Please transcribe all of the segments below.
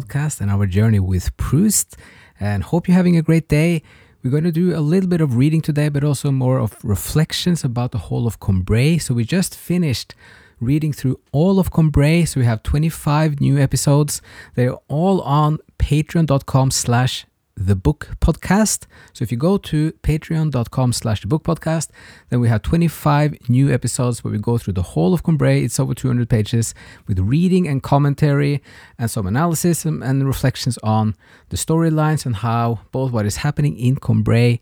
podcast and our journey with Proust. And hope you're having a great day. We're going to do a little bit of reading today, but also more of reflections about the whole of Combray. So we just finished reading through all of Combray. So we have 25 new episodes. They're all on patreon.com slash the book podcast. So if you go to patreon.com slash the book podcast, then we have 25 new episodes where we go through the whole of Combray. It's over 200 pages with reading and commentary and some analysis and reflections on the storylines and how both what is happening in Combray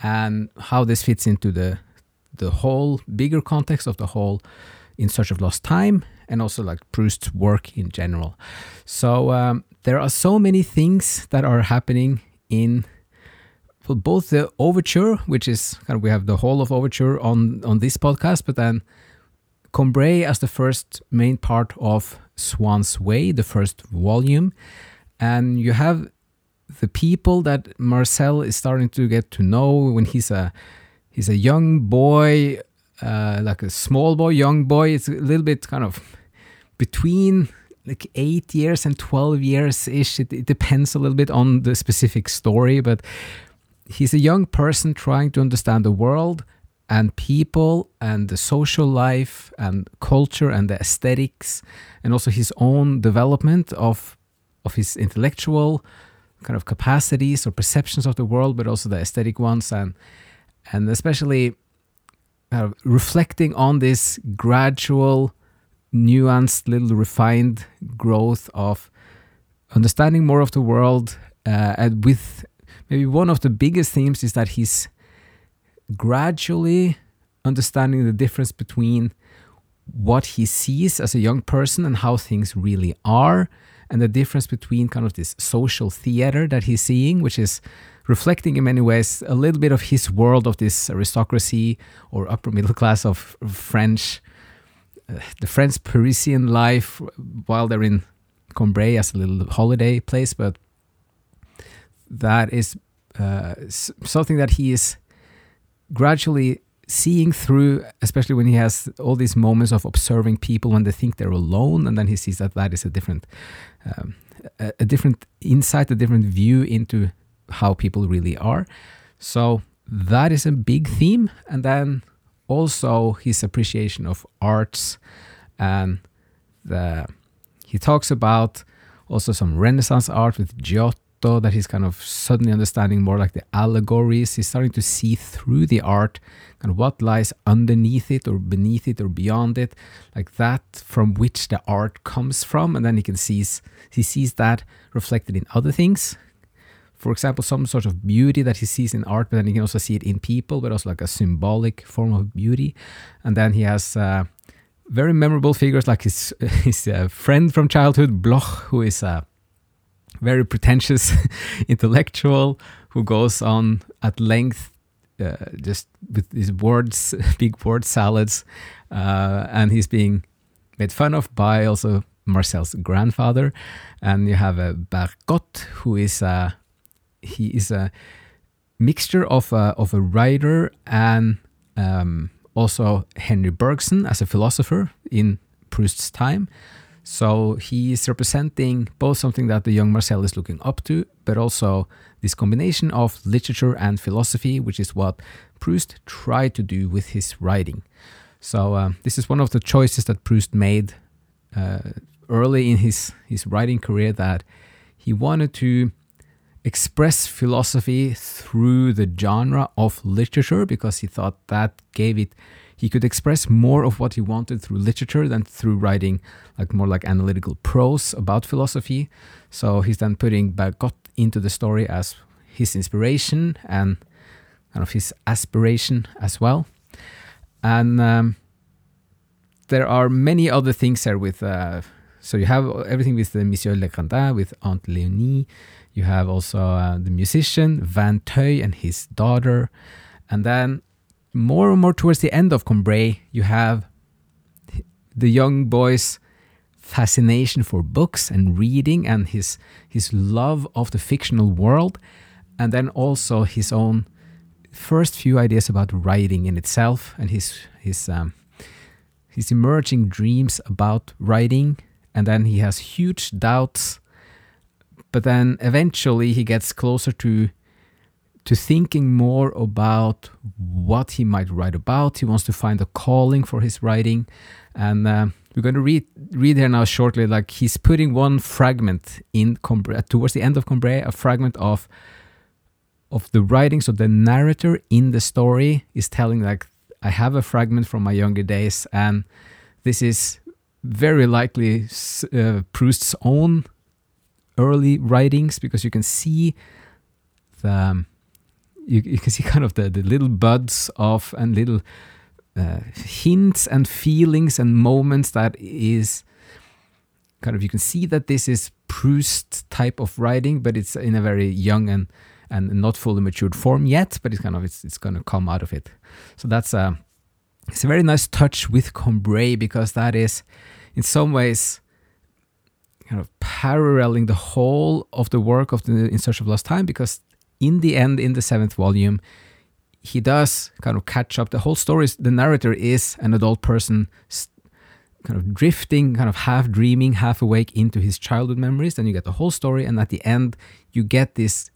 and how this fits into the the whole bigger context of the whole in search of lost time and also like Proust's work in general. So um, there are so many things that are happening in both the overture, which is kind of we have the whole of overture on on this podcast, but then Combray as the first main part of Swann's Way, the first volume, and you have the people that Marcel is starting to get to know when he's a he's a young boy, uh, like a small boy, young boy. It's a little bit kind of between like eight years and 12 years ish. It, it, depends a little bit on the specific story, but he's a young person trying to understand the world and people and the social life and culture and the aesthetics and also his own development of of his intellectual kind of capacities or perceptions of the world but also the aesthetic ones and and especially uh, reflecting on this gradual nuanced, little refined growth of understanding more of the world. Uh, and with maybe one of the biggest themes is that he's gradually understanding the difference between what he sees as a young person and how things really are, and the difference between kind of this social theater that he's seeing, which is reflecting in many ways a little bit of his world of this aristocracy or upper middle class of French the French Parisian life while they're in Combray as a little holiday place, but that is uh, something that he is gradually seeing through, especially when he has all these moments of observing people when they think they're alone, and then he sees that that is a different, um, a, a different insight, a different view into how people really are. So that is a big theme, and then also his appreciation of arts and the he talks about also some renaissance art with Giotto that he's kind of suddenly understanding more like the allegories. He's starting to see through the art of what lies underneath it or beneath it or beyond it like that from which the art comes from. And then he can sees he sees that reflected in other things for example, some sort of beauty that he sees in art, but then he can also see it in people, but also like a symbolic form of beauty. And then he has uh, very memorable figures like his his uh, friend from childhood, Bloch, who is a very pretentious intellectual who goes on at length uh, just with his words, big word salads, uh, and he's being made fun of by also Marcel's grandfather. And you have a Bergotte, who is a he is a mixture of a, of a writer and um, also Henri Bergson as a philosopher in Proust's time. So he is representing both something that the young Marcel is looking up to, but also this combination of literature and philosophy, which is what Proust tried to do with his writing. So uh, this is one of the choices that Proust made uh, early in his his writing career that he wanted to express philosophy through the genre of literature because he thought that gave it he could express more of what he wanted through literature than through writing like more like analytical prose about philosophy. So he's then putting Bergotte into the story as his inspiration and kind of his aspiration as well. And um, there are many other things there with uh, so you have everything with the Monsieur Legrandin with Aunt Leonie you have also uh, the musician Vinteuil and his daughter. And then more and more towards the end of Combray, you have the young boy's fascination for books and reading and his his love of the fictional world. And then also his own first few ideas about writing in itself and his his um, his emerging dreams about writing and then he has huge doubts but then eventually he gets closer to to thinking more about what he might write about. He wants to find a calling for his writing, and uh, we're going to read read here now shortly. Like he's putting one fragment in towards the end of Combray, a fragment of of the writing. So the narrator in the story is telling like I have a fragment from my younger days, and this is very likely uh, Proust's own early writings because you can see the you, you can see kind of the, the little buds of and little uh, hints and feelings and moments that is kind of you can see that this is Proust type of writing, but it's in a very young and and not fully matured form yet, but it's kind of it's it's going to come out of it. So that's a it's a very nice touch with Combray because that is in some ways kind of paralleling the whole of the work of the In Search of Lost Time because in the end, in the seventh volume, he does kind of catch up. The whole story is the narrator is an adult person kind of drifting, kind of half dreaming, half awake into his childhood memories. Then you get the whole story, and at the end, you get this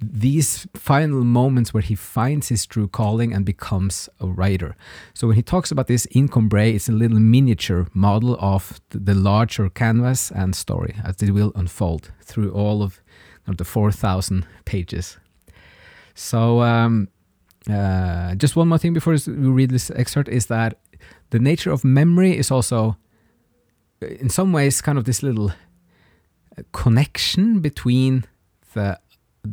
these final moments where he finds his true calling and becomes a writer. So when he talks about this in Combray, it's a little miniature model of the larger canvas and story as it will unfold through all of of the 4,000 pages. So, um, uh, just one more thing before we read this excerpt is that the nature of memory is also, uh, in some ways, kind of this little uh, connection between the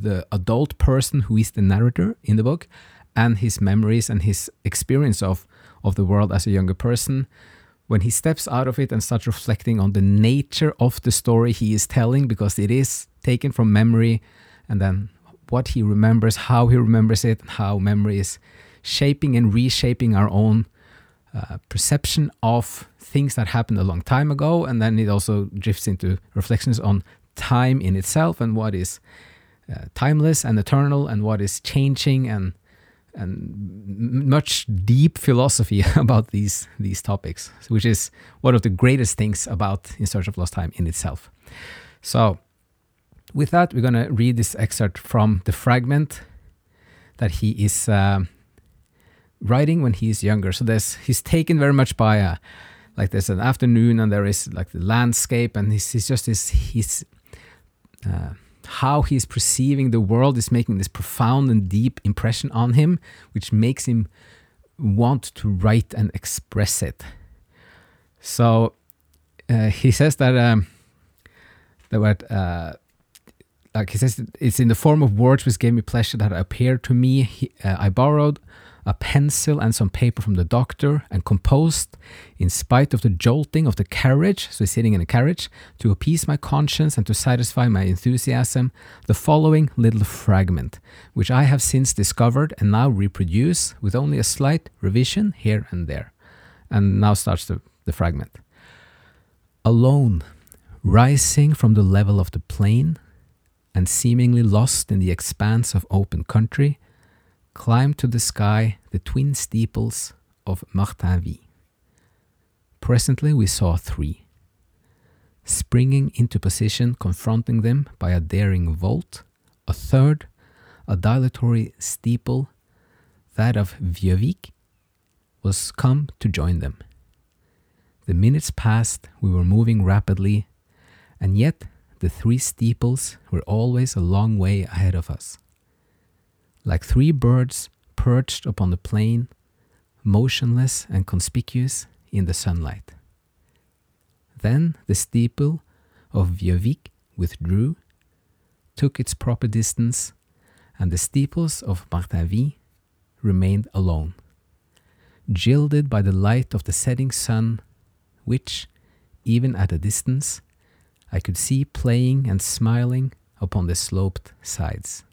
the adult person who is the narrator in the book and his memories and his experience of of the world as a younger person when he steps out of it and starts reflecting on the nature of the story he is telling because it is taken from memory and then what he remembers, how he remembers it, and how memory is shaping and reshaping our own uh, perception of things that happened a long time ago. And then it also drifts into reflections on time in itself and what is uh, timeless and eternal and what is changing and and much deep philosophy about these these topics, which is one of the greatest things about In Search of Lost Time in itself. So with that, we're going to read this excerpt from the fragment that he is uh, writing when he is younger. So there's he's taken very much by a, like there's an afternoon and there is like the landscape and he's, he's just this he's uh, how he's perceiving the world is making this profound and deep impression on him, which makes him want to write and express it. So uh, he says that um, the word uh, like he says, it's in the form of words which gave me pleasure that appeared to me. He, uh, I borrowed a pencil and some paper from the doctor and composed, in spite of the jolting of the carriage, so sitting in a carriage, to appease my conscience and to satisfy my enthusiasm, the following little fragment, which I have since discovered and now reproduce with only a slight revision here and there. And now starts the, the fragment. Alone, rising from the level of the plain, and seemingly lost in the expanse of open country, climbed to the sky the twin steeples of Martinville. Presently we saw three. Springing into position, confronting them by a daring vault, a third, a dilatory steeple, that of Vieuxvicq, was come to join them. The minutes passed, we were moving rapidly, and yet the three steeples were always a long way ahead of us. Like three birds perched upon the plain, motionless and conspicuous in the sunlight. Then the steeple of Vieuxvicq withdrew, took its proper distance, and the steeples of Martinville remained alone, gilded by the light of the setting sun, which, even at a distance, I could see playing and smiling upon the sloped sides.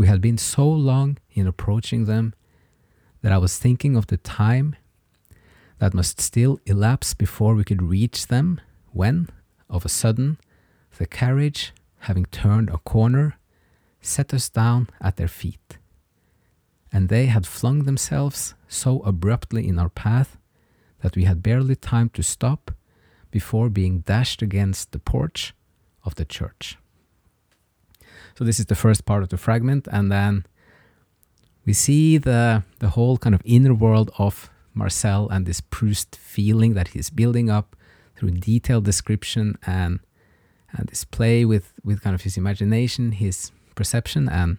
We had been so long in approaching them that I was thinking of the time that must still elapse before we could reach them when, of a sudden, the carriage, having turned a corner, set us down at their feet. And they had flung themselves so abruptly in our path that we had barely time to stop before being dashed against the porch of the church. So this is the first part of the fragment, and then we see the the whole kind of inner world of Marcel and this Proust feeling that he's building up through detailed description and and this play with with kind of his imagination, his perception, and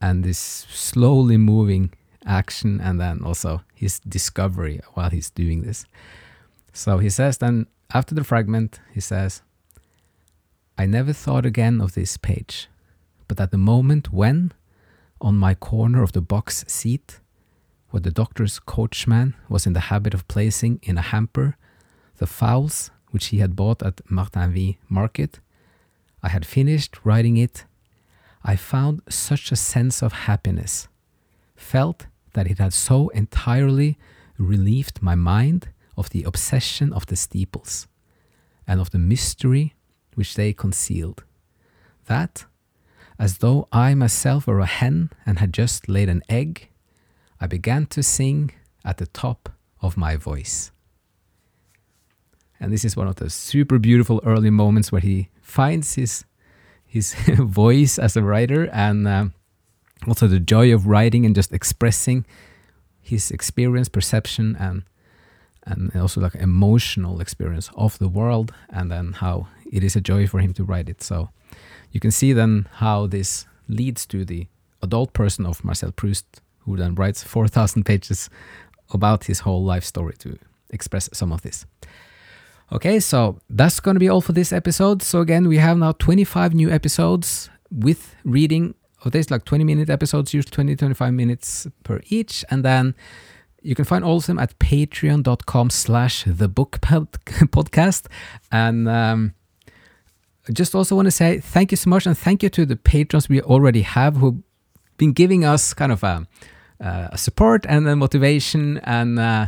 and this slowly moving action, and then also his discovery while he's doing this. So he says then after the fragment, he says, I never thought again of this page, but at the moment when, on my corner of the box seat, where the doctor's coachman was in the habit of placing in a hamper the fowls which he had bought at Martinville market, I had finished writing it. I found such a sense of happiness, felt that it had so entirely relieved my mind of the obsession of the steeples and of the mystery which they concealed. That, as though I myself were a hen and had just laid an egg, I began to sing at the top of my voice. And this is one of the super beautiful early moments where he finds his his voice as a writer and um, also the joy of writing and just expressing his experience, perception, and and also like emotional experience of the world, and then how it is a joy for him to write it. So you can see then how this leads to the adult person of Marcel Proust, who then writes 4,000 pages about his whole life story to express some of this. Okay, so that's going to be all for this episode. So, again, we have now 25 new episodes with reading of this, like 20 minute episodes, usually 20 25 minutes per each. And then you can find all of them at patreon.com slash the book podcast. And um, I just also want to say thank you so much. And thank you to the patrons we already have who've been giving us kind of a, uh, support and a motivation and uh,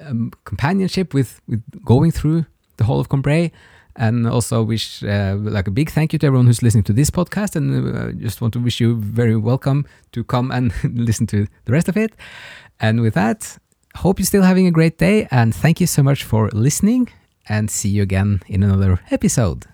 um, companionship with, with going through the whole of Combray. And also wish uh, like a big thank you to everyone who's listening to this podcast, and uh, just want to wish you very welcome to come and listen to the rest of it. And with that, hope you're still having a great day, and thank you so much for listening. And see you again in another episode.